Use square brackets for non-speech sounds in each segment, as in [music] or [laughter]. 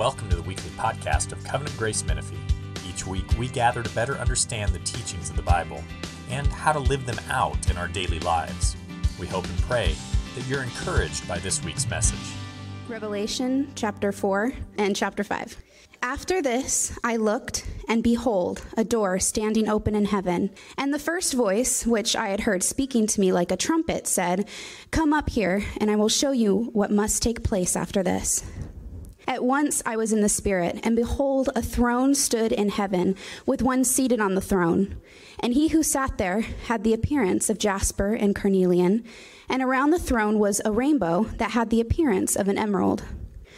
Welcome to the weekly podcast of Covenant Grace Menifee. Each week, we gather to better understand the teachings of the Bible and how to live them out in our daily lives. We hope and pray that you're encouraged by this week's message. Revelation chapter 4 and chapter 5. After this, I looked, and behold, a door standing open in heaven. And the first voice, which I had heard speaking to me like a trumpet, said, Come up here, and I will show you what must take place after this. At once I was in the Spirit, and behold, a throne stood in heaven, with one seated on the throne. And he who sat there had the appearance of jasper and carnelian, and around the throne was a rainbow that had the appearance of an emerald.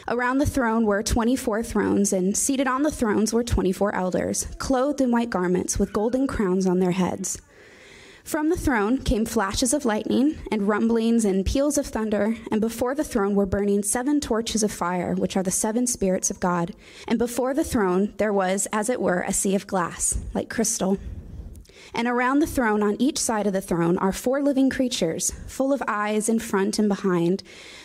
Around the throne were 24 thrones, and seated on the thrones were 24 elders, clothed in white garments with golden crowns on their heads. From the throne came flashes of lightning, and rumblings and peals of thunder, and before the throne were burning seven torches of fire, which are the seven spirits of God. And before the throne there was, as it were, a sea of glass, like crystal. And around the throne, on each side of the throne, are four living creatures, full of eyes in front and behind.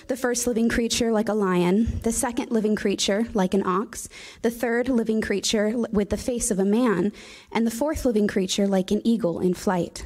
The first living creature like a lion, the second living creature like an ox, the third living creature with the face of a man, and the fourth living creature like an eagle in flight.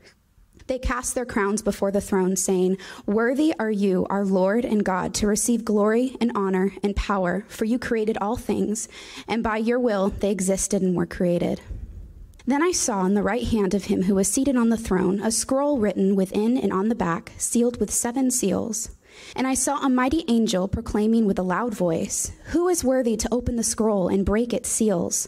They cast their crowns before the throne, saying, Worthy are you, our Lord and God, to receive glory and honor and power, for you created all things, and by your will they existed and were created. Then I saw in the right hand of him who was seated on the throne a scroll written within and on the back, sealed with seven seals. And I saw a mighty angel proclaiming with a loud voice, Who is worthy to open the scroll and break its seals?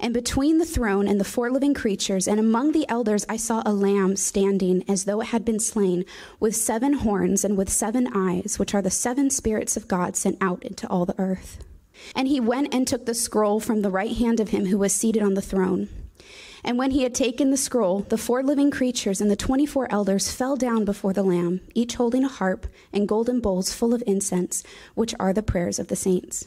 And between the throne and the four living creatures, and among the elders, I saw a lamb standing as though it had been slain, with seven horns and with seven eyes, which are the seven spirits of God sent out into all the earth. And he went and took the scroll from the right hand of him who was seated on the throne. And when he had taken the scroll, the four living creatures and the twenty four elders fell down before the Lamb, each holding a harp and golden bowls full of incense, which are the prayers of the saints.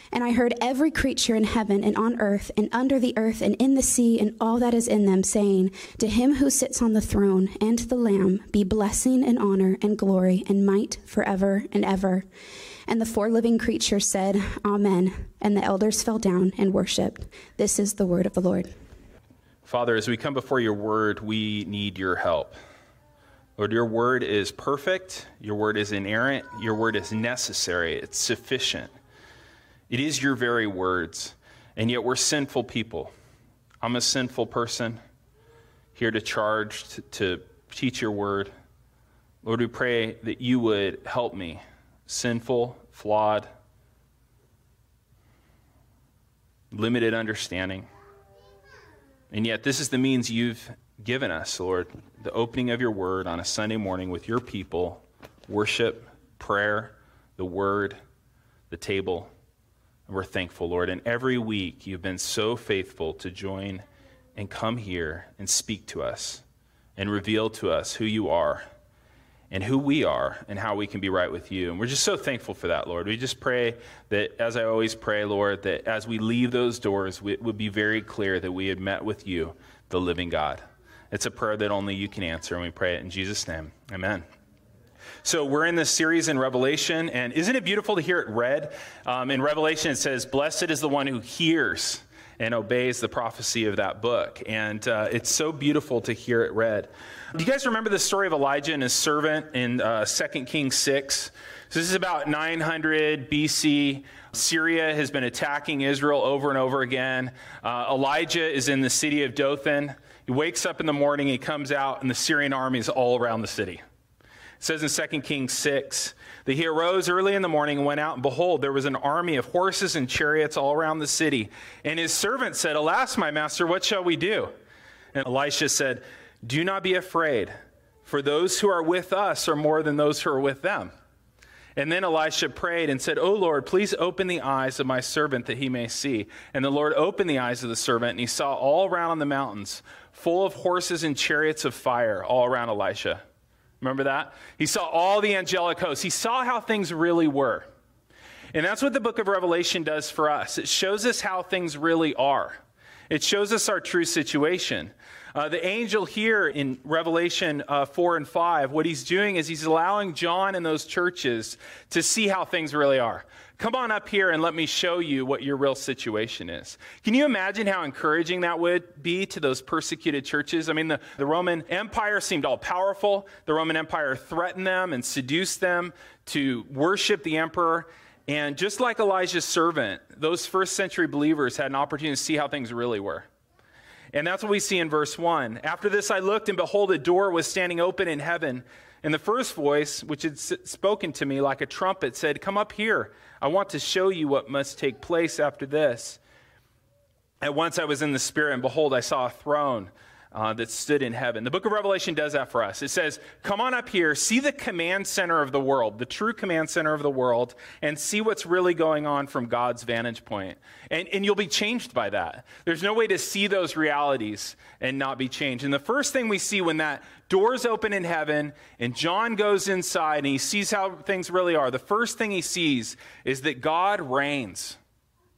And I heard every creature in heaven and on earth and under the earth and in the sea and all that is in them saying, To him who sits on the throne and to the Lamb be blessing and honor and glory and might forever and ever. And the four living creatures said, Amen. And the elders fell down and worshiped. This is the word of the Lord. Father, as we come before your word, we need your help. Lord, your word is perfect, your word is inerrant, your word is necessary, it's sufficient. It is your very words, and yet we're sinful people. I'm a sinful person here to charge, to, to teach your word. Lord, we pray that you would help me, sinful, flawed, limited understanding. And yet, this is the means you've given us, Lord the opening of your word on a Sunday morning with your people, worship, prayer, the word, the table. We're thankful, Lord. And every week you've been so faithful to join and come here and speak to us and reveal to us who you are and who we are and how we can be right with you. And we're just so thankful for that, Lord. We just pray that, as I always pray, Lord, that as we leave those doors, it would be very clear that we had met with you, the living God. It's a prayer that only you can answer, and we pray it in Jesus' name. Amen. So, we're in this series in Revelation, and isn't it beautiful to hear it read? Um, in Revelation, it says, Blessed is the one who hears and obeys the prophecy of that book. And uh, it's so beautiful to hear it read. Do you guys remember the story of Elijah and his servant in uh, 2 Kings 6? So, this is about 900 BC. Syria has been attacking Israel over and over again. Uh, Elijah is in the city of Dothan. He wakes up in the morning, he comes out, and the Syrian army is all around the city. It says in 2 Kings 6 that he arose early in the morning and went out, and behold, there was an army of horses and chariots all around the city. And his servant said, Alas, my master, what shall we do? And Elisha said, Do not be afraid, for those who are with us are more than those who are with them. And then Elisha prayed and said, O Lord, please open the eyes of my servant that he may see. And the Lord opened the eyes of the servant, and he saw all around on the mountains, full of horses and chariots of fire, all around Elisha. Remember that? He saw all the angelic hosts. He saw how things really were. And that's what the book of Revelation does for us. It shows us how things really are. It shows us our true situation. Uh, the angel here in Revelation uh, 4 and 5, what he's doing is he's allowing John and those churches to see how things really are. Come on up here and let me show you what your real situation is. Can you imagine how encouraging that would be to those persecuted churches? I mean, the, the Roman Empire seemed all powerful. The Roman Empire threatened them and seduced them to worship the emperor. And just like Elijah's servant, those first century believers had an opportunity to see how things really were. And that's what we see in verse 1. After this I looked, and behold, a door was standing open in heaven. And the first voice, which had spoken to me like a trumpet, said, Come up here. I want to show you what must take place after this. At once I was in the Spirit, and behold, I saw a throne uh, that stood in heaven. The book of Revelation does that for us. It says, Come on up here, see the command center of the world, the true command center of the world, and see what's really going on from God's vantage point. And, and you'll be changed by that. There's no way to see those realities and not be changed. And the first thing we see when that door's open in heaven and John goes inside and he sees how things really are, the first thing he sees is that God reigns.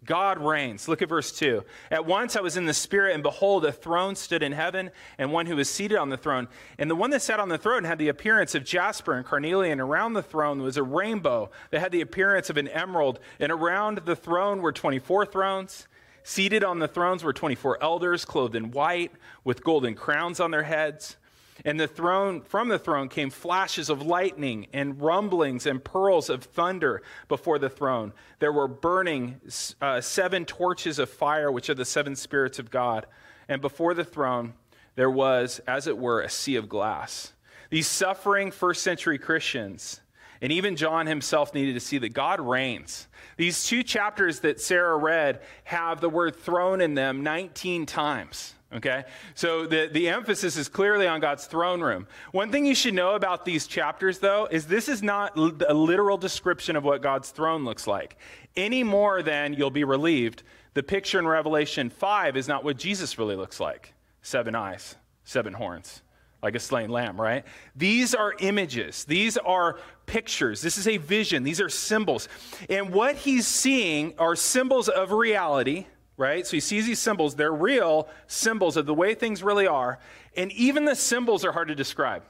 God reigns. Look at verse 2. At once I was in the Spirit, and behold, a throne stood in heaven, and one who was seated on the throne. And the one that sat on the throne had the appearance of jasper and carnelian. Around the throne was a rainbow that had the appearance of an emerald. And around the throne were 24 thrones. Seated on the thrones were 24 elders, clothed in white, with golden crowns on their heads. And the throne, from the throne came flashes of lightning and rumblings and pearls of thunder before the throne. There were burning uh, seven torches of fire, which are the seven spirits of God. And before the throne, there was, as it were, a sea of glass. These suffering first century Christians, and even John himself needed to see that God reigns. These two chapters that Sarah read have the word throne in them 19 times. Okay? So the, the emphasis is clearly on God's throne room. One thing you should know about these chapters, though, is this is not a literal description of what God's throne looks like. Any more than you'll be relieved, the picture in Revelation 5 is not what Jesus really looks like seven eyes, seven horns, like a slain lamb, right? These are images, these are pictures, this is a vision, these are symbols. And what he's seeing are symbols of reality right? So he sees these symbols. They're real symbols of the way things really are. And even the symbols are hard to describe.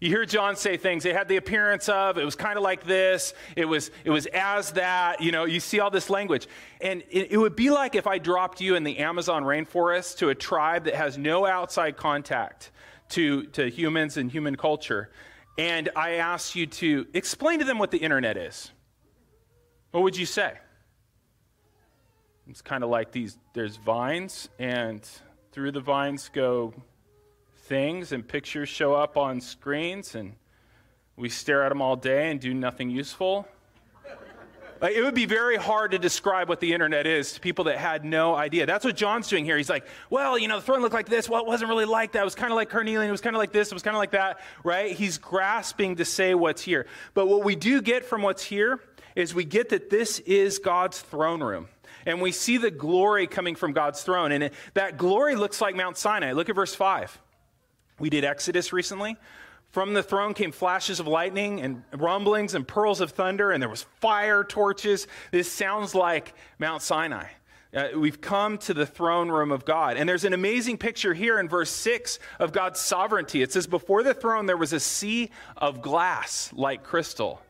You hear John say things, they had the appearance of, it was kind of like this, it was, it was as that, you know, you see all this language. And it, it would be like if I dropped you in the Amazon rainforest to a tribe that has no outside contact to, to humans and human culture, and I asked you to explain to them what the internet is. What would you say? It's kind of like these there's vines, and through the vines go things, and pictures show up on screens, and we stare at them all day and do nothing useful. It would be very hard to describe what the internet is to people that had no idea. That's what John's doing here. He's like, well, you know, the throne looked like this. Well, it wasn't really like that. It was kind of like carnelian. It was kind of like this. It was kind of like that, right? He's grasping to say what's here. But what we do get from what's here is we get that this is God's throne room and we see the glory coming from God's throne. And it, that glory looks like Mount Sinai. Look at verse 5. We did Exodus recently. From the throne came flashes of lightning and rumblings and pearls of thunder, and there was fire torches. This sounds like Mount Sinai. Uh, we've come to the throne room of God. And there's an amazing picture here in verse 6 of God's sovereignty. It says, Before the throne, there was a sea of glass like crystal.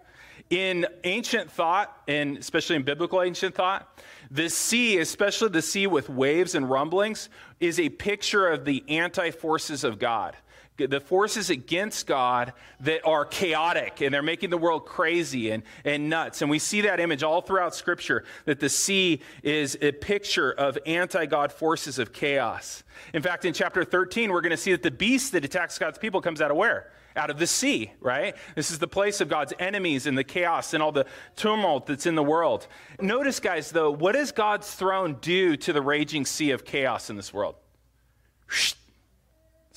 In ancient thought, and especially in biblical ancient thought, the sea, especially the sea with waves and rumblings, is a picture of the anti forces of God the forces against God that are chaotic and they're making the world crazy and, and nuts. And we see that image all throughout Scripture that the sea is a picture of anti God forces of chaos. In fact, in chapter 13, we're going to see that the beast that attacks God's people comes out of where? Out of the sea, right? This is the place of God's enemies and the chaos and all the tumult that's in the world. Notice, guys, though, what does God's throne do to the raging sea of chaos in this world? It's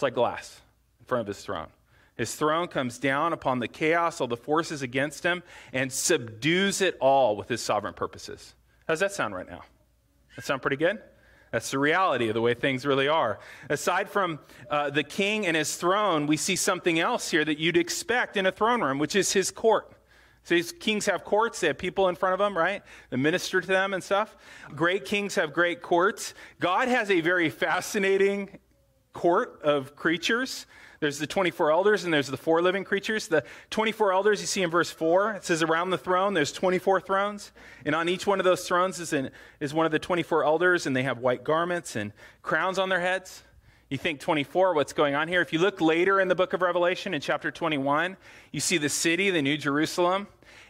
like glass in front of his throne. His throne comes down upon the chaos, all the forces against him, and subdues it all with his sovereign purposes. How's that sound right now? That sound pretty good? That's the reality of the way things really are. Aside from uh, the king and his throne, we see something else here that you'd expect in a throne room, which is his court. So these kings have courts, they have people in front of them, right? They minister to them and stuff. Great kings have great courts. God has a very fascinating court of creatures there's the 24 elders and there's the four living creatures. The 24 elders you see in verse 4, it says around the throne there's 24 thrones. And on each one of those thrones is, in, is one of the 24 elders, and they have white garments and crowns on their heads. You think 24, what's going on here? If you look later in the book of Revelation in chapter 21, you see the city, the New Jerusalem,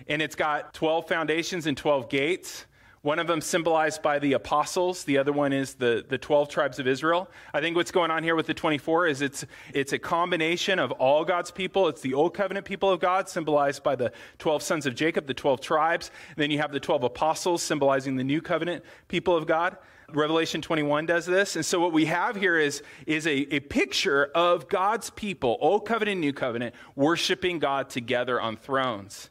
and it's got 12 foundations and 12 gates. One of them symbolized by the apostles. The other one is the, the 12 tribes of Israel. I think what's going on here with the 24 is it's, it's a combination of all God's people. It's the old covenant people of God, symbolized by the 12 sons of Jacob, the 12 tribes. And then you have the 12 apostles, symbolizing the new covenant people of God. Revelation 21 does this. And so what we have here is, is a, a picture of God's people, old covenant, new covenant, worshiping God together on thrones.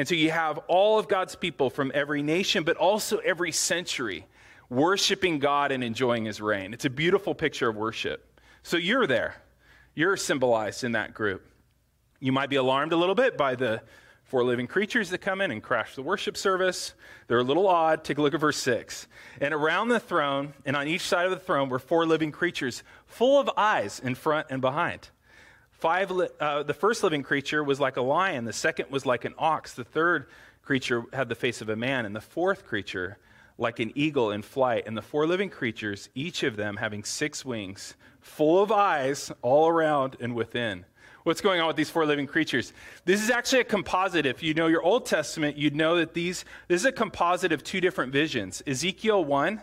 And so you have all of God's people from every nation, but also every century, worshiping God and enjoying his reign. It's a beautiful picture of worship. So you're there. You're symbolized in that group. You might be alarmed a little bit by the four living creatures that come in and crash the worship service. They're a little odd. Take a look at verse 6. And around the throne, and on each side of the throne, were four living creatures, full of eyes in front and behind. Five, uh, the first living creature was like a lion, the second was like an ox, the third creature had the face of a man, and the fourth creature like an eagle in flight. And the four living creatures, each of them having six wings, full of eyes all around and within. What's going on with these four living creatures? This is actually a composite. If you know your Old Testament, you'd know that these, this is a composite of two different visions. Ezekiel 1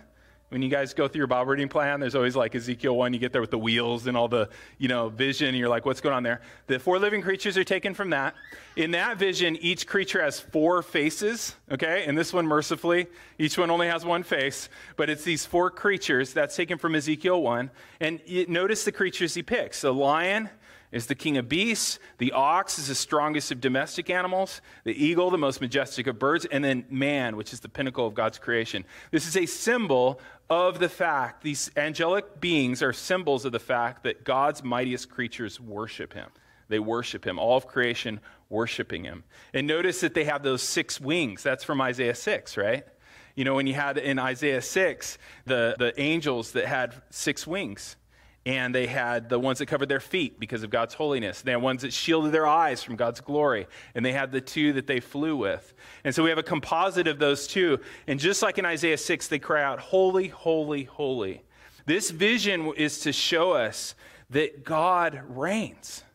when you guys go through your Bible reading plan, there's always like Ezekiel 1, you get there with the wheels and all the, you know, vision, and you're like, what's going on there? The four living creatures are taken from that. In that vision, each creature has four faces, okay? And this one, mercifully, each one only has one face, but it's these four creatures. That's taken from Ezekiel 1. And notice the creatures he picks. The lion, is the king of beasts. The ox is the strongest of domestic animals. The eagle, the most majestic of birds. And then man, which is the pinnacle of God's creation. This is a symbol of the fact, these angelic beings are symbols of the fact that God's mightiest creatures worship him. They worship him. All of creation worshiping him. And notice that they have those six wings. That's from Isaiah 6, right? You know, when you had in Isaiah 6, the, the angels that had six wings and they had the ones that covered their feet because of God's holiness. They had ones that shielded their eyes from God's glory, and they had the two that they flew with. And so we have a composite of those two. And just like in Isaiah 6, they cry out, Holy, holy, holy. This vision is to show us that God reigns.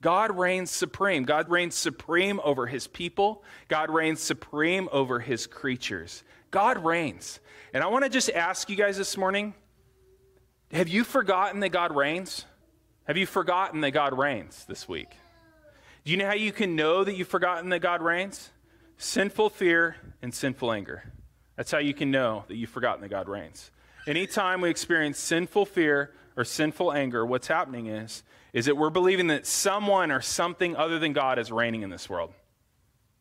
God reigns supreme. God reigns supreme over his people. God reigns supreme over his creatures. God reigns. And I want to just ask you guys this morning have you forgotten that God reigns? Have you forgotten that God reigns this week? Do you know how you can know that you've forgotten that God reigns? Sinful fear and sinful anger. That's how you can know that you've forgotten that God reigns. Anytime we experience sinful fear or sinful anger, what's happening is, is that we're believing that someone or something other than God is reigning in this world.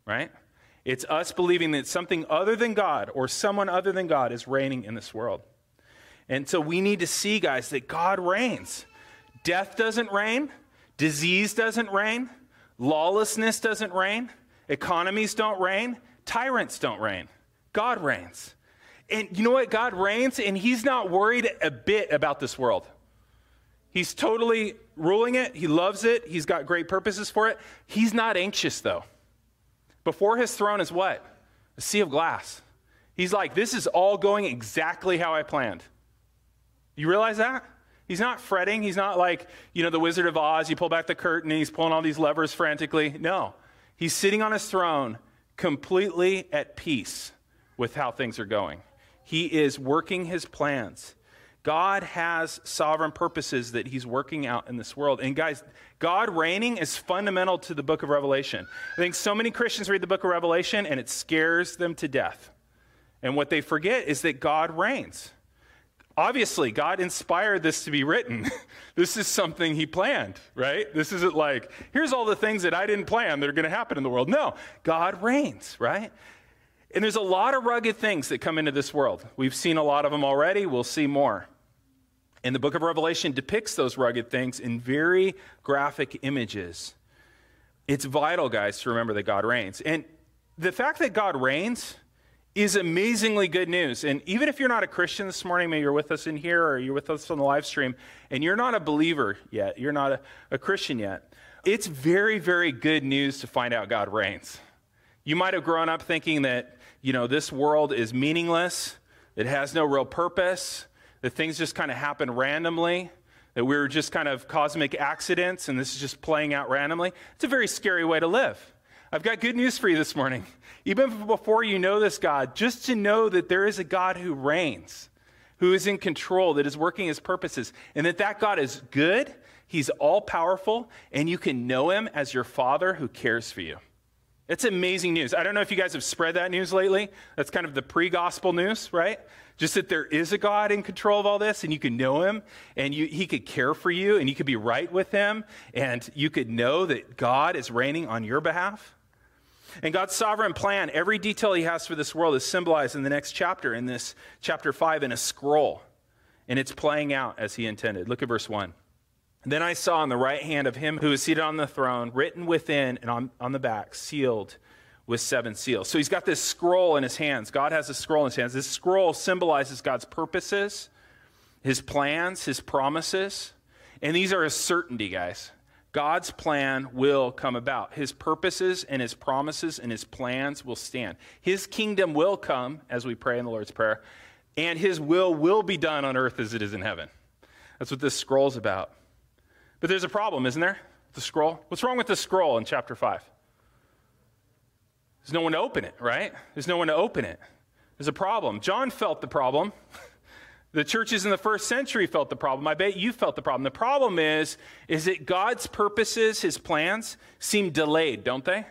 Right? It's us believing that something other than God or someone other than God is reigning in this world. And so we need to see, guys, that God reigns. Death doesn't reign, disease doesn't reign, lawlessness doesn't reign, economies don't reign, tyrants don't reign. God reigns. And you know what? God reigns, and He's not worried a bit about this world. He's totally ruling it. He loves it. He's got great purposes for it. He's not anxious, though. Before His throne is what? A sea of glass. He's like, this is all going exactly how I planned. You realize that? He's not fretting. He's not like, you know, the Wizard of Oz. You pull back the curtain and he's pulling all these levers frantically. No. He's sitting on his throne completely at peace with how things are going. He is working his plans. God has sovereign purposes that he's working out in this world. And guys, God reigning is fundamental to the book of Revelation. I think so many Christians read the book of Revelation and it scares them to death. And what they forget is that God reigns. Obviously, God inspired this to be written. [laughs] this is something He planned, right? This isn't like, here's all the things that I didn't plan that are going to happen in the world. No, God reigns, right? And there's a lot of rugged things that come into this world. We've seen a lot of them already, we'll see more. And the book of Revelation depicts those rugged things in very graphic images. It's vital, guys, to remember that God reigns. And the fact that God reigns is amazingly good news. And even if you're not a Christian this morning, maybe you're with us in here or you're with us on the live stream, and you're not a believer yet, you're not a, a Christian yet, it's very, very good news to find out God reigns. You might have grown up thinking that, you know, this world is meaningless, it has no real purpose, that things just kind of happen randomly, that we're just kind of cosmic accidents and this is just playing out randomly. It's a very scary way to live. I've got good news for you this morning. Even before you know this God, just to know that there is a God who reigns, who is in control, that is working his purposes, and that that God is good, he's all powerful, and you can know him as your father who cares for you. It's amazing news. I don't know if you guys have spread that news lately. That's kind of the pre gospel news, right? Just that there is a God in control of all this and you can know him and you, he could care for you and you could be right with him and you could know that God is reigning on your behalf. And God's sovereign plan, every detail He has for this world is symbolized in the next chapter, in this chapter 5, in a scroll. And it's playing out as He intended. Look at verse 1. Then I saw on the right hand of him who is seated on the throne, written within and on, on the back, sealed with seven seals. So he's got this scroll in his hands. God has a scroll in his hands. This scroll symbolizes God's purposes, his plans, his promises. And these are a certainty, guys. God's plan will come about. His purposes and his promises and his plans will stand. His kingdom will come, as we pray in the Lord's Prayer, and his will will be done on earth as it is in heaven. That's what this scroll is about. But there's a problem, isn't there? The scroll. What's wrong with the scroll in chapter 5? There's no one to open it, right? There's no one to open it. There's a problem. John felt the problem. [laughs] The churches in the first century felt the problem. I bet you felt the problem. The problem is, is that God's purposes, his plans, seem delayed, don't they?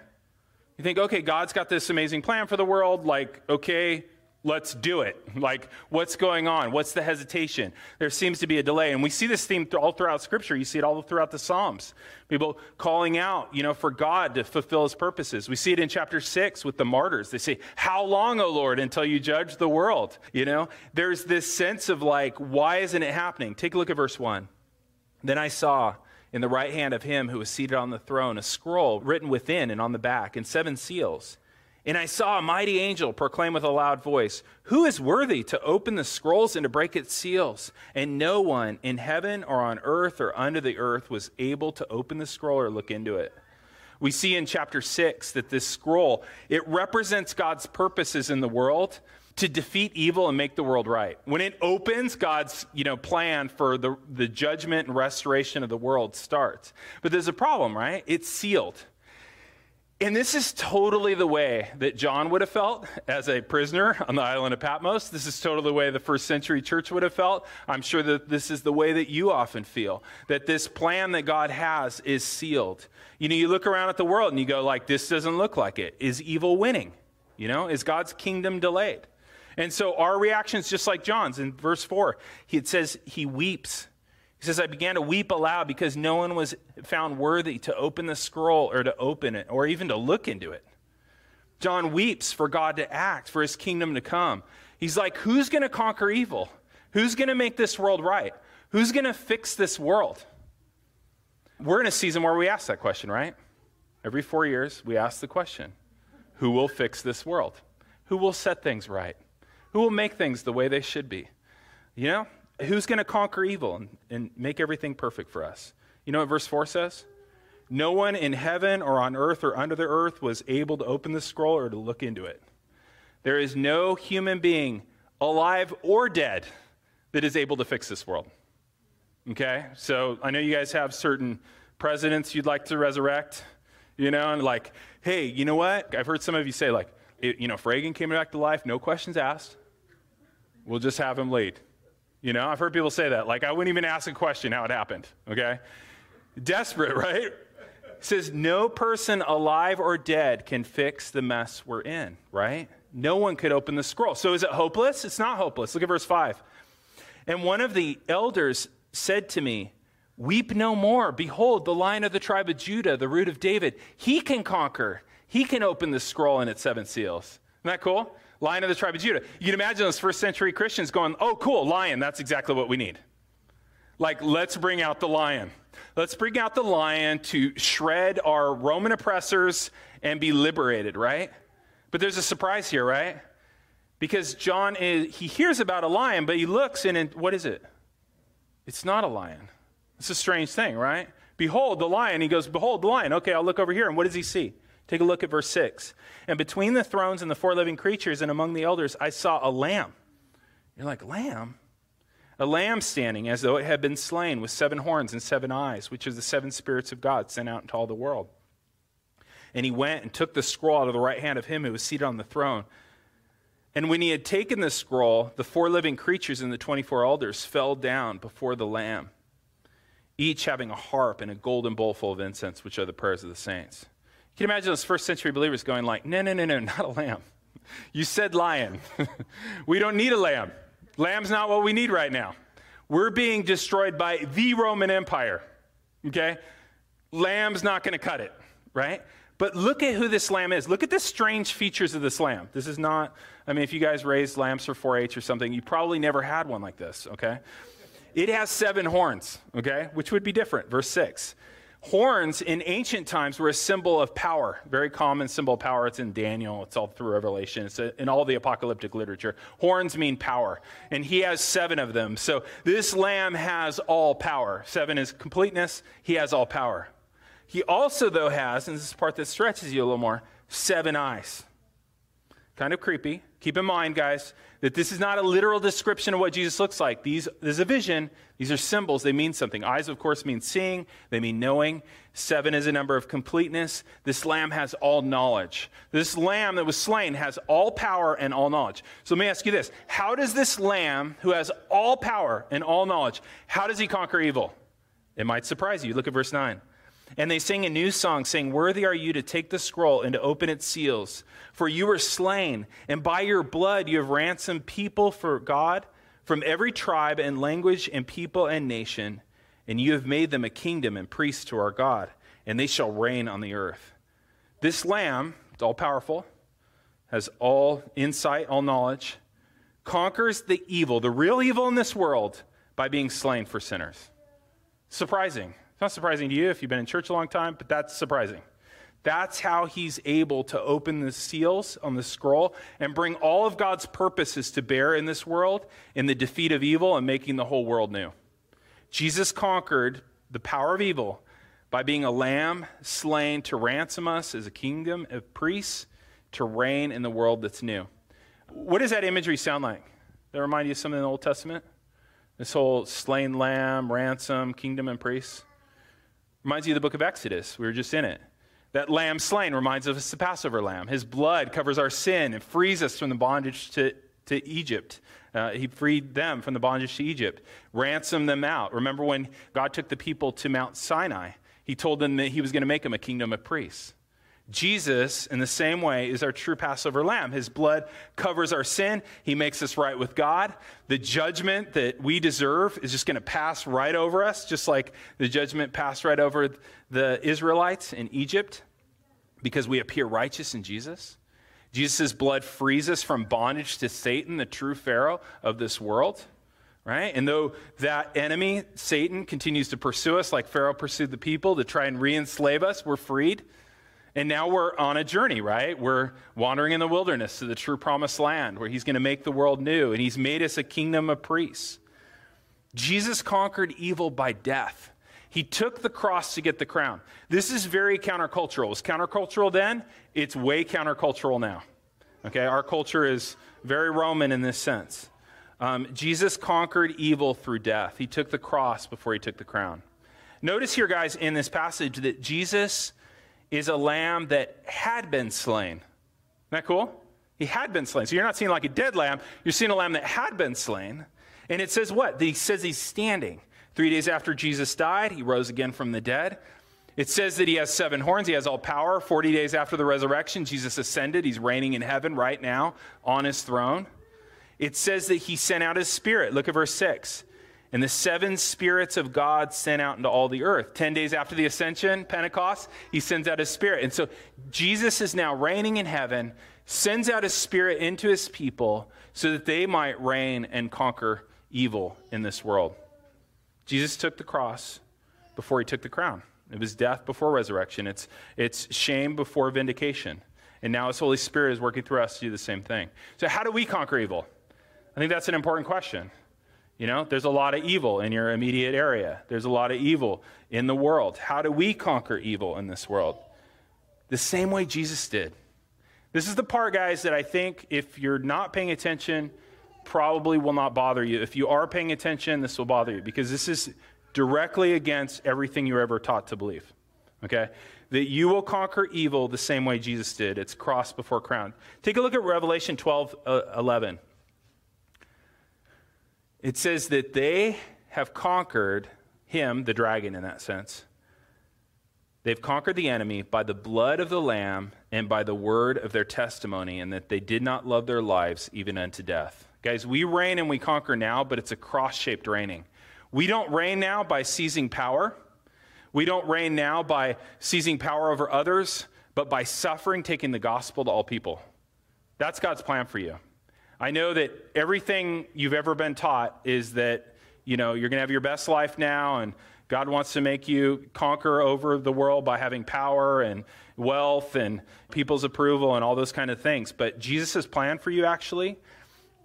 You think, okay, God's got this amazing plan for the world. Like, okay, let's do it. Like, what's going on? What's the hesitation? There seems to be a delay. And we see this theme all throughout Scripture. You see it all throughout the Psalms. People calling out, you know, for God to fulfill his purposes. We see it in chapter 6 with the martyrs. They say, How long, O Lord, until you judge the world? You know, there's this sense of like, why isn't it happening? Take a look at verse 1. Then I saw in the right hand of him who was seated on the throne a scroll written within and on the back, and seven seals. And I saw a mighty angel proclaim with a loud voice, Who is worthy to open the scrolls and to break its seals? And no one in heaven or on earth or under the earth was able to open the scroll or look into it. We see in chapter 6 that this scroll, it represents God's purposes in the world to defeat evil and make the world right. When it opens, God's you know, plan for the, the judgment and restoration of the world starts. But there's a problem, right? It's sealed. And this is totally the way that John would have felt as a prisoner on the island of Patmos. This is totally the way the first century church would have felt. I'm sure that this is the way that you often feel that this plan that God has is sealed. You know, you look around at the world and you go like this doesn't look like it. Is evil winning? You know, is God's kingdom delayed? And so our reaction is just like John's in verse 4. It says he weeps he says, I began to weep aloud because no one was found worthy to open the scroll or to open it or even to look into it. John weeps for God to act, for his kingdom to come. He's like, Who's going to conquer evil? Who's going to make this world right? Who's going to fix this world? We're in a season where we ask that question, right? Every four years, we ask the question Who will fix this world? Who will set things right? Who will make things the way they should be? You know, who's going to conquer evil and, and make everything perfect for us? You know what verse 4 says? No one in heaven or on earth or under the earth was able to open the scroll or to look into it. There is no human being, alive or dead, that is able to fix this world. Okay? So I know you guys have certain presidents you'd like to resurrect, you know, and like, hey, you know what? I've heard some of you say, like, you know, if Reagan came back to life, no questions asked, we'll just have him lead. You know, I've heard people say that. Like, I wouldn't even ask a question how it happened, okay? Desperate, [laughs] right? It says, no person alive or dead can fix the mess we're in, right? No one could open the scroll. So is it hopeless? It's not hopeless. Look at verse 5. And one of the elders said to me, Weep no more. Behold, the lion of the tribe of Judah, the root of David, he can conquer. He can open the scroll and its seven seals. Isn't that cool? Lion of the tribe of Judah. You can imagine those first century Christians going, Oh, cool, lion, that's exactly what we need. Like, let's bring out the lion. Let's bring out the lion to shred our Roman oppressors and be liberated, right? But there's a surprise here, right? Because John is, he hears about a lion, but he looks and it, what is it? It's not a lion. It's a strange thing, right? Behold the lion. He goes, Behold the lion. Okay, I'll look over here. And what does he see? Take a look at verse 6. And between the thrones and the four living creatures and among the elders, I saw a lamb. You're like, Lamb? A lamb standing as though it had been slain with seven horns and seven eyes, which is the seven spirits of God sent out into all the world. And he went and took the scroll out of the right hand of him who was seated on the throne. And when he had taken the scroll, the four living creatures and the 24 elders fell down before the Lamb, each having a harp and a golden bowl full of incense, which are the prayers of the saints. You can imagine those first century believers going like, no, no, no, no, [laughs] not a lamb. You said lion. [laughs] we don't need a lamb. Lamb's not what we need right now. We're being destroyed by the Roman Empire. Okay? Lamb's not going to cut it, right? But look at who this lamb is. Look at the strange features of this lamb. This is not, I mean, if you guys raised lambs for 4 H or something, you probably never had one like this, okay? It has seven horns, okay, which would be different. Verse 6. Horns in ancient times were a symbol of power, very common symbol of power. It's in Daniel, it's all through Revelation, it's uh, in all the apocalyptic literature. Horns mean power, and he has seven of them. So this lamb has all power. Seven is completeness, he has all power. He also, though, has, and this is part that stretches you a little more, seven eyes. Kind of creepy. Keep in mind, guys, that this is not a literal description of what Jesus looks like. These, there's a vision. These are symbols. They mean something. Eyes, of course, mean seeing, they mean knowing. Seven is a number of completeness. This lamb has all knowledge. This lamb that was slain has all power and all knowledge. So let me ask you this How does this lamb, who has all power and all knowledge, how does he conquer evil? It might surprise you. Look at verse 9. And they sing a new song, saying, Worthy are you to take the scroll and to open its seals. For you were slain, and by your blood you have ransomed people for God from every tribe and language and people and nation. And you have made them a kingdom and priests to our God, and they shall reign on the earth. This lamb, it's all powerful, has all insight, all knowledge, conquers the evil, the real evil in this world, by being slain for sinners. Surprising not surprising to you if you've been in church a long time, but that's surprising. That's how he's able to open the seals on the scroll and bring all of God's purposes to bear in this world in the defeat of evil and making the whole world new. Jesus conquered the power of evil by being a lamb slain to ransom us as a kingdom of priests to reign in the world that's new. What does that imagery sound like? That remind you of something in the Old Testament? This whole slain lamb, ransom, kingdom, and priests? Reminds you of the book of Exodus. We were just in it. That lamb slain reminds us of the Passover lamb. His blood covers our sin and frees us from the bondage to, to Egypt. Uh, he freed them from the bondage to Egypt, ransomed them out. Remember when God took the people to Mount Sinai? He told them that he was going to make them a kingdom of priests. Jesus, in the same way, is our true Passover lamb. His blood covers our sin. He makes us right with God. The judgment that we deserve is just going to pass right over us, just like the judgment passed right over the Israelites in Egypt, because we appear righteous in Jesus. Jesus' blood frees us from bondage to Satan, the true Pharaoh of this world. Right? And though that enemy, Satan, continues to pursue us like Pharaoh pursued the people to try and re enslave us, we're freed. And now we're on a journey, right? We're wandering in the wilderness to the true promised land where he's going to make the world new, and he's made us a kingdom of priests. Jesus conquered evil by death. He took the cross to get the crown. This is very countercultural. It was countercultural then, it's way countercultural now. Okay, our culture is very Roman in this sense. Um, Jesus conquered evil through death. He took the cross before he took the crown. Notice here, guys, in this passage that Jesus is a lamb that had been slain. Isn't that cool? He had been slain. So you're not seeing like a dead lamb, you're seeing a lamb that had been slain. And it says what? He says he's standing. Three days after Jesus died, he rose again from the dead. It says that he has seven horns, he has all power. 40 days after the resurrection, Jesus ascended. He's reigning in heaven right now on his throne. It says that he sent out his spirit. Look at verse 6. And the seven spirits of God sent out into all the earth. Ten days after the ascension, Pentecost, he sends out his spirit. And so Jesus is now reigning in heaven, sends out his spirit into his people so that they might reign and conquer evil in this world. Jesus took the cross before he took the crown. It was death before resurrection. It's, it's shame before vindication. And now his Holy Spirit is working through us to do the same thing. So, how do we conquer evil? I think that's an important question. You know, there's a lot of evil in your immediate area, there's a lot of evil in the world. How do we conquer evil in this world? The same way Jesus did. This is the part, guys, that I think if you're not paying attention, probably will not bother you. If you are paying attention, this will bother you because this is directly against everything you were ever taught to believe. Okay? That you will conquer evil the same way Jesus did. It's cross before crown. Take a look at Revelation 12 uh, 11 it says that they have conquered him, the dragon in that sense. They've conquered the enemy by the blood of the Lamb and by the word of their testimony, and that they did not love their lives even unto death. Guys, we reign and we conquer now, but it's a cross shaped reigning. We don't reign now by seizing power. We don't reign now by seizing power over others, but by suffering, taking the gospel to all people. That's God's plan for you. I know that everything you've ever been taught is that, you know, you're going to have your best life now and God wants to make you conquer over the world by having power and wealth and people's approval and all those kind of things. But Jesus' plan for you actually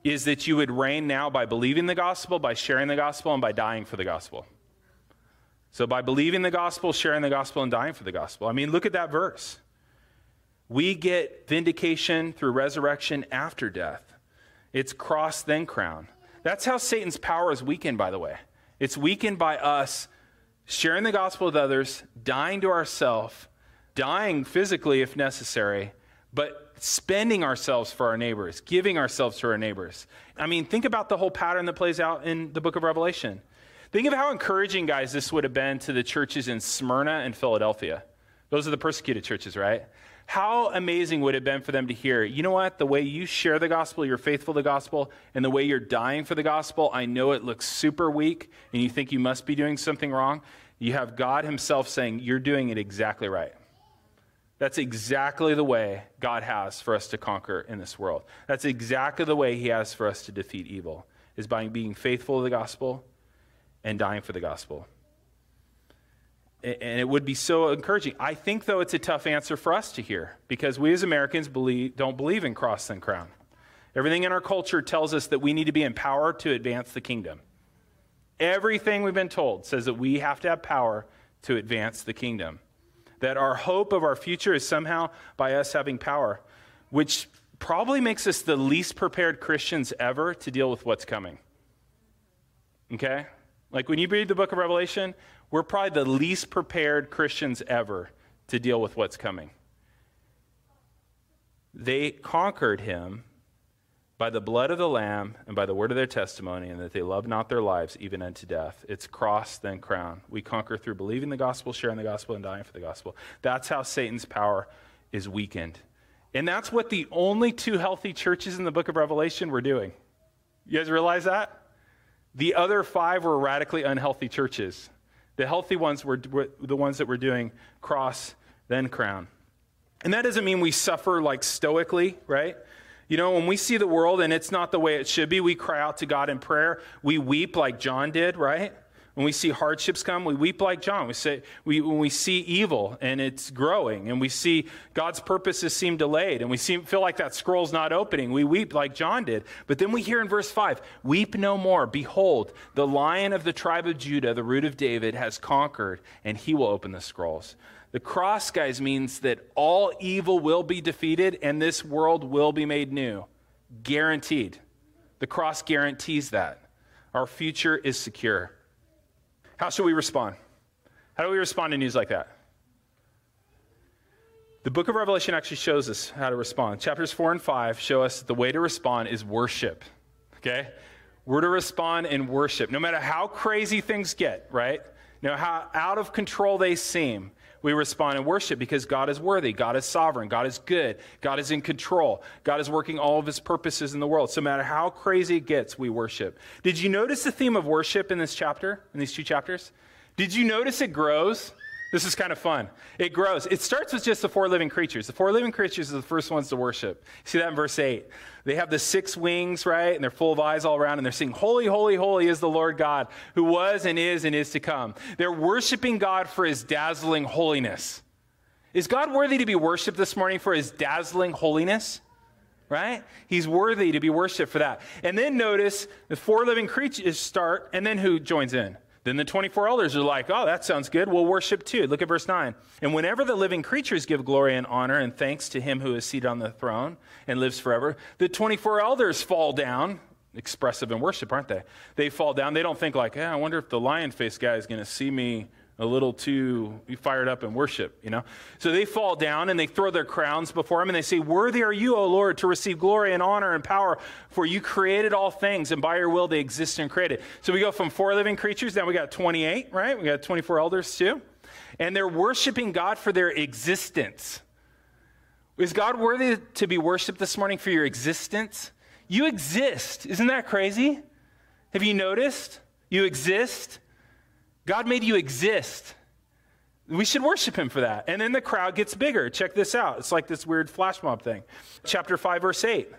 is that you would reign now by believing the gospel, by sharing the gospel, and by dying for the gospel. So, by believing the gospel, sharing the gospel, and dying for the gospel. I mean, look at that verse. We get vindication through resurrection after death. It's cross, then crown. That's how Satan's power is weakened, by the way. It's weakened by us sharing the gospel with others, dying to ourselves, dying physically if necessary, but spending ourselves for our neighbors, giving ourselves to our neighbors. I mean, think about the whole pattern that plays out in the book of Revelation. Think of how encouraging, guys, this would have been to the churches in Smyrna and Philadelphia. Those are the persecuted churches, right? How amazing would it have been for them to hear, you know what, the way you share the gospel, you're faithful to the gospel, and the way you're dying for the gospel, I know it looks super weak and you think you must be doing something wrong. You have God Himself saying, you're doing it exactly right. That's exactly the way God has for us to conquer in this world. That's exactly the way He has for us to defeat evil, is by being faithful to the gospel and dying for the gospel and it would be so encouraging. I think, though, it's a tough answer for us to hear because we as Americans believe, don't believe in cross and crown. Everything in our culture tells us that we need to be empowered to advance the kingdom. Everything we've been told says that we have to have power to advance the kingdom. That our hope of our future is somehow by us having power, which probably makes us the least prepared Christians ever to deal with what's coming. Okay? Like when you read the book of Revelation, we're probably the least prepared Christians ever to deal with what's coming. They conquered him by the blood of the Lamb and by the word of their testimony, and that they loved not their lives even unto death. It's cross, then crown. We conquer through believing the gospel, sharing the gospel, and dying for the gospel. That's how Satan's power is weakened. And that's what the only two healthy churches in the book of Revelation were doing. You guys realize that? The other five were radically unhealthy churches. The healthy ones were, were the ones that were doing cross, then crown. And that doesn't mean we suffer like stoically, right? You know, when we see the world and it's not the way it should be, we cry out to God in prayer. We weep like John did, right? When we see hardships come, we weep like John. We say, we, when we see evil and it's growing, and we see God's purposes seem delayed, and we seem, feel like that scroll's not opening, we weep like John did. But then we hear in verse 5 Weep no more. Behold, the lion of the tribe of Judah, the root of David, has conquered, and he will open the scrolls. The cross, guys, means that all evil will be defeated and this world will be made new. Guaranteed. The cross guarantees that. Our future is secure. How should we respond? How do we respond to news like that? The book of Revelation actually shows us how to respond. Chapters 4 and 5 show us the way to respond is worship. Okay? We're to respond in worship. No matter how crazy things get, right? No how out of control they seem, we respond in worship because God is worthy. God is sovereign. God is good. God is in control. God is working all of his purposes in the world. So, no matter how crazy it gets, we worship. Did you notice the theme of worship in this chapter, in these two chapters? Did you notice it grows? This is kind of fun. It grows. It starts with just the four living creatures. The four living creatures are the first ones to worship. See that in verse 8. They have the six wings, right? And they're full of eyes all around, and they're singing, Holy, holy, holy is the Lord God, who was and is and is to come. They're worshiping God for his dazzling holiness. Is God worthy to be worshiped this morning for his dazzling holiness? Right? He's worthy to be worshiped for that. And then notice the four living creatures start, and then who joins in? Then the 24 elders are like, oh, that sounds good. We'll worship too. Look at verse 9. And whenever the living creatures give glory and honor and thanks to him who is seated on the throne and lives forever, the 24 elders fall down, expressive in worship, aren't they? They fall down. They don't think like, yeah, I wonder if the lion faced guy is going to see me a little too fired up in worship, you know? So they fall down and they throw their crowns before him and they say, Worthy are you, O Lord, to receive glory and honor and power, for you created all things, and by your will they exist and created. So we go from four living creatures, now we got 28, right? We got 24 elders too. And they're worshiping God for their existence. Is God worthy to be worshiped this morning for your existence? You exist. Isn't that crazy? Have you noticed? You exist. God made you exist. We should worship him for that. And then the crowd gets bigger. Check this out. It's like this weird flash mob thing. Chapter 5, verse 8.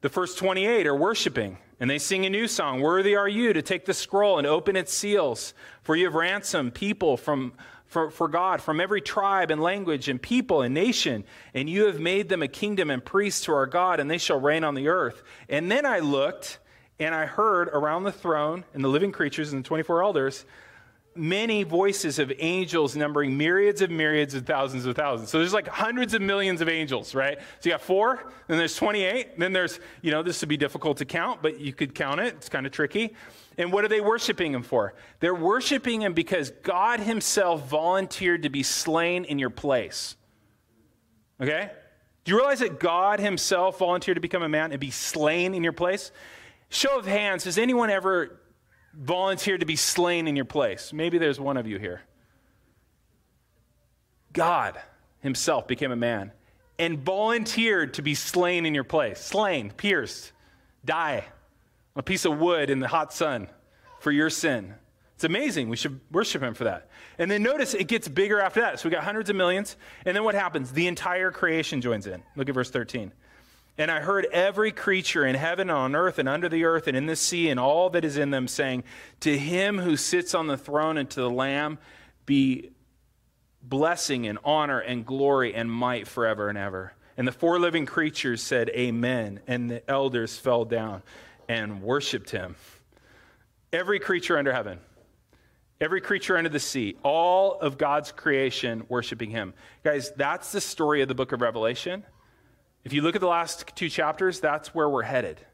The first 28 are worshiping, and they sing a new song Worthy are you to take the scroll and open its seals, for you have ransomed people from, for, for God from every tribe and language and people and nation, and you have made them a kingdom and priests to our God, and they shall reign on the earth. And then I looked, and I heard around the throne and the living creatures and the 24 elders many voices of angels numbering myriads of myriads of thousands of thousands. So there's like hundreds of millions of angels, right? So you got four, then there's 28, then there's, you know, this would be difficult to count, but you could count it. It's kind of tricky. And what are they worshiping him for? They're worshiping him because God himself volunteered to be slain in your place. Okay? Do you realize that God himself volunteered to become a man and be slain in your place? Show of hands, has anyone ever volunteered to be slain in your place? Maybe there's one of you here. God himself became a man and volunteered to be slain in your place. Slain, pierced, die on a piece of wood in the hot sun for your sin. It's amazing. We should worship him for that. And then notice it gets bigger after that. So we got hundreds of millions. And then what happens? The entire creation joins in. Look at verse 13. And I heard every creature in heaven and on earth and under the earth and in the sea and all that is in them saying, To him who sits on the throne and to the Lamb be blessing and honor and glory and might forever and ever. And the four living creatures said, Amen. And the elders fell down and worshiped him. Every creature under heaven, every creature under the sea, all of God's creation worshiping him. Guys, that's the story of the book of Revelation. If you look at the last two chapters, that's where we're headed.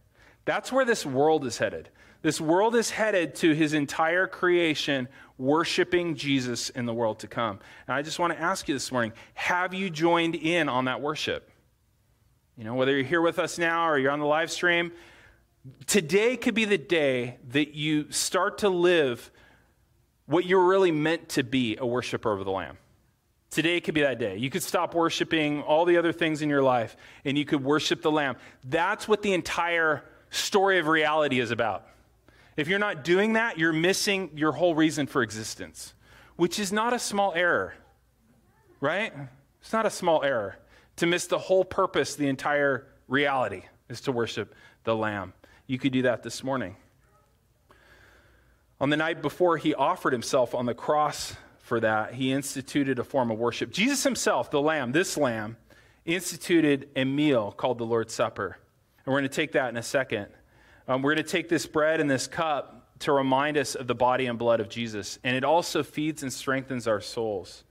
That's where this world is headed. This world is headed to his entire creation worshiping Jesus in the world to come. And I just want to ask you this morning have you joined in on that worship? You know, whether you're here with us now or you're on the live stream, today could be the day that you start to live what you're really meant to be a worshiper of the Lamb. Today could be that day. You could stop worshiping all the other things in your life and you could worship the Lamb. That's what the entire story of reality is about. If you're not doing that, you're missing your whole reason for existence, which is not a small error, right? It's not a small error to miss the whole purpose, the entire reality is to worship the Lamb. You could do that this morning. On the night before he offered himself on the cross for that, he instituted a form of worship. Jesus himself, the Lamb, this Lamb, instituted a meal called the Lord's Supper. And we're going to take that in a second. Um, we're going to take this bread and this cup to remind us of the body and blood of Jesus. And it also feeds and strengthens our souls.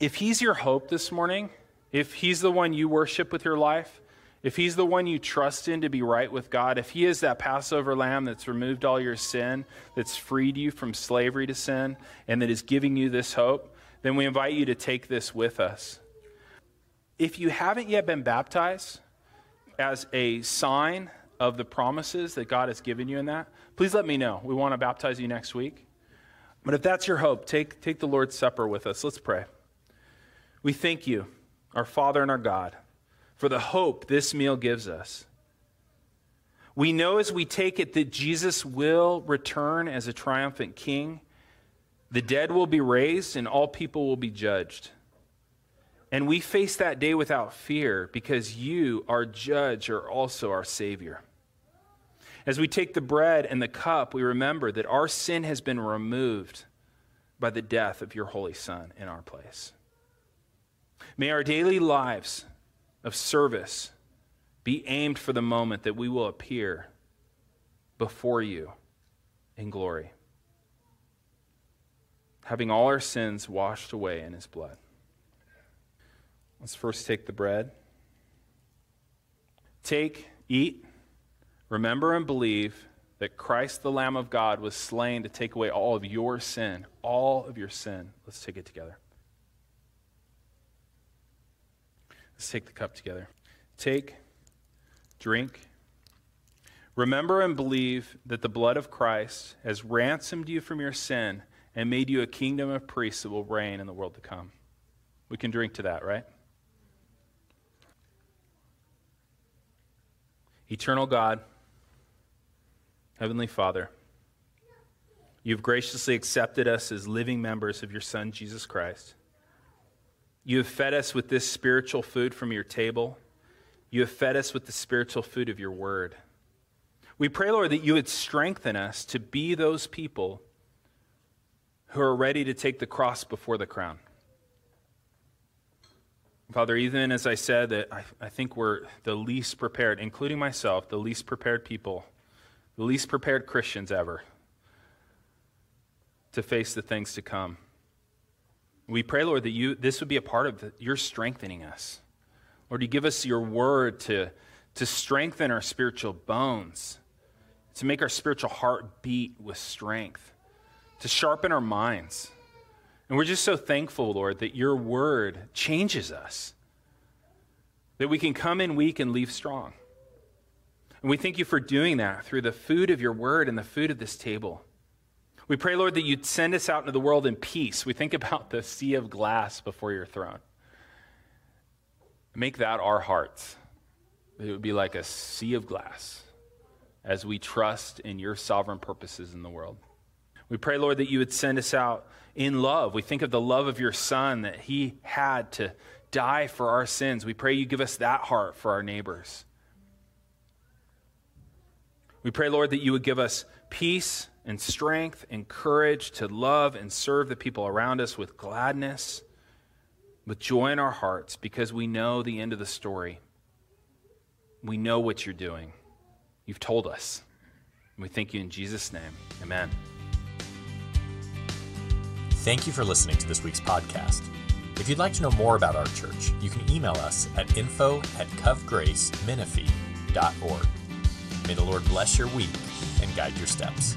If He's your hope this morning, if He's the one you worship with your life, if He's the one you trust in to be right with God, if He is that Passover lamb that's removed all your sin, that's freed you from slavery to sin, and that is giving you this hope, then we invite you to take this with us. If you haven't yet been baptized, as a sign of the promises that God has given you in that, please let me know. We want to baptize you next week. But if that's your hope, take, take the Lord's Supper with us. Let's pray. We thank you, our Father and our God, for the hope this meal gives us. We know as we take it that Jesus will return as a triumphant king. The dead will be raised and all people will be judged. And we face that day without fear because you, our judge, are also our Savior. As we take the bread and the cup, we remember that our sin has been removed by the death of your Holy Son in our place. May our daily lives of service be aimed for the moment that we will appear before you in glory, having all our sins washed away in his blood. Let's first take the bread. Take, eat, remember, and believe that Christ, the Lamb of God, was slain to take away all of your sin, all of your sin. Let's take it together. Let's take the cup together. Take, drink. Remember and believe that the blood of Christ has ransomed you from your sin and made you a kingdom of priests that will reign in the world to come. We can drink to that, right? Eternal God, Heavenly Father, you've graciously accepted us as living members of your Son, Jesus Christ. You have fed us with this spiritual food from your table. You have fed us with the spiritual food of your word. We pray, Lord, that you would strengthen us to be those people who are ready to take the cross before the crown. Father, even as I said, that I, I think we're the least prepared, including myself, the least prepared people, the least prepared Christians ever to face the things to come. We pray, Lord, that you, this would be a part of the, your strengthening us. Lord, you give us your word to, to strengthen our spiritual bones, to make our spiritual heart beat with strength, to sharpen our minds and we're just so thankful, Lord, that your word changes us, that we can come in weak and leave strong. And we thank you for doing that through the food of your word and the food of this table. We pray, Lord, that you'd send us out into the world in peace. We think about the sea of glass before your throne. Make that our hearts. It would be like a sea of glass as we trust in your sovereign purposes in the world. We pray, Lord, that you would send us out in love. We think of the love of your Son that He had to die for our sins. We pray you give us that heart for our neighbors. We pray, Lord, that you would give us peace and strength and courage to love and serve the people around us with gladness, with joy in our hearts, because we know the end of the story. We know what you're doing. You've told us. And we thank you in Jesus' name. Amen. Thank you for listening to this week's podcast. If you'd like to know more about our church, you can email us at info at covgracemenifee.org. May the Lord bless your week and guide your steps.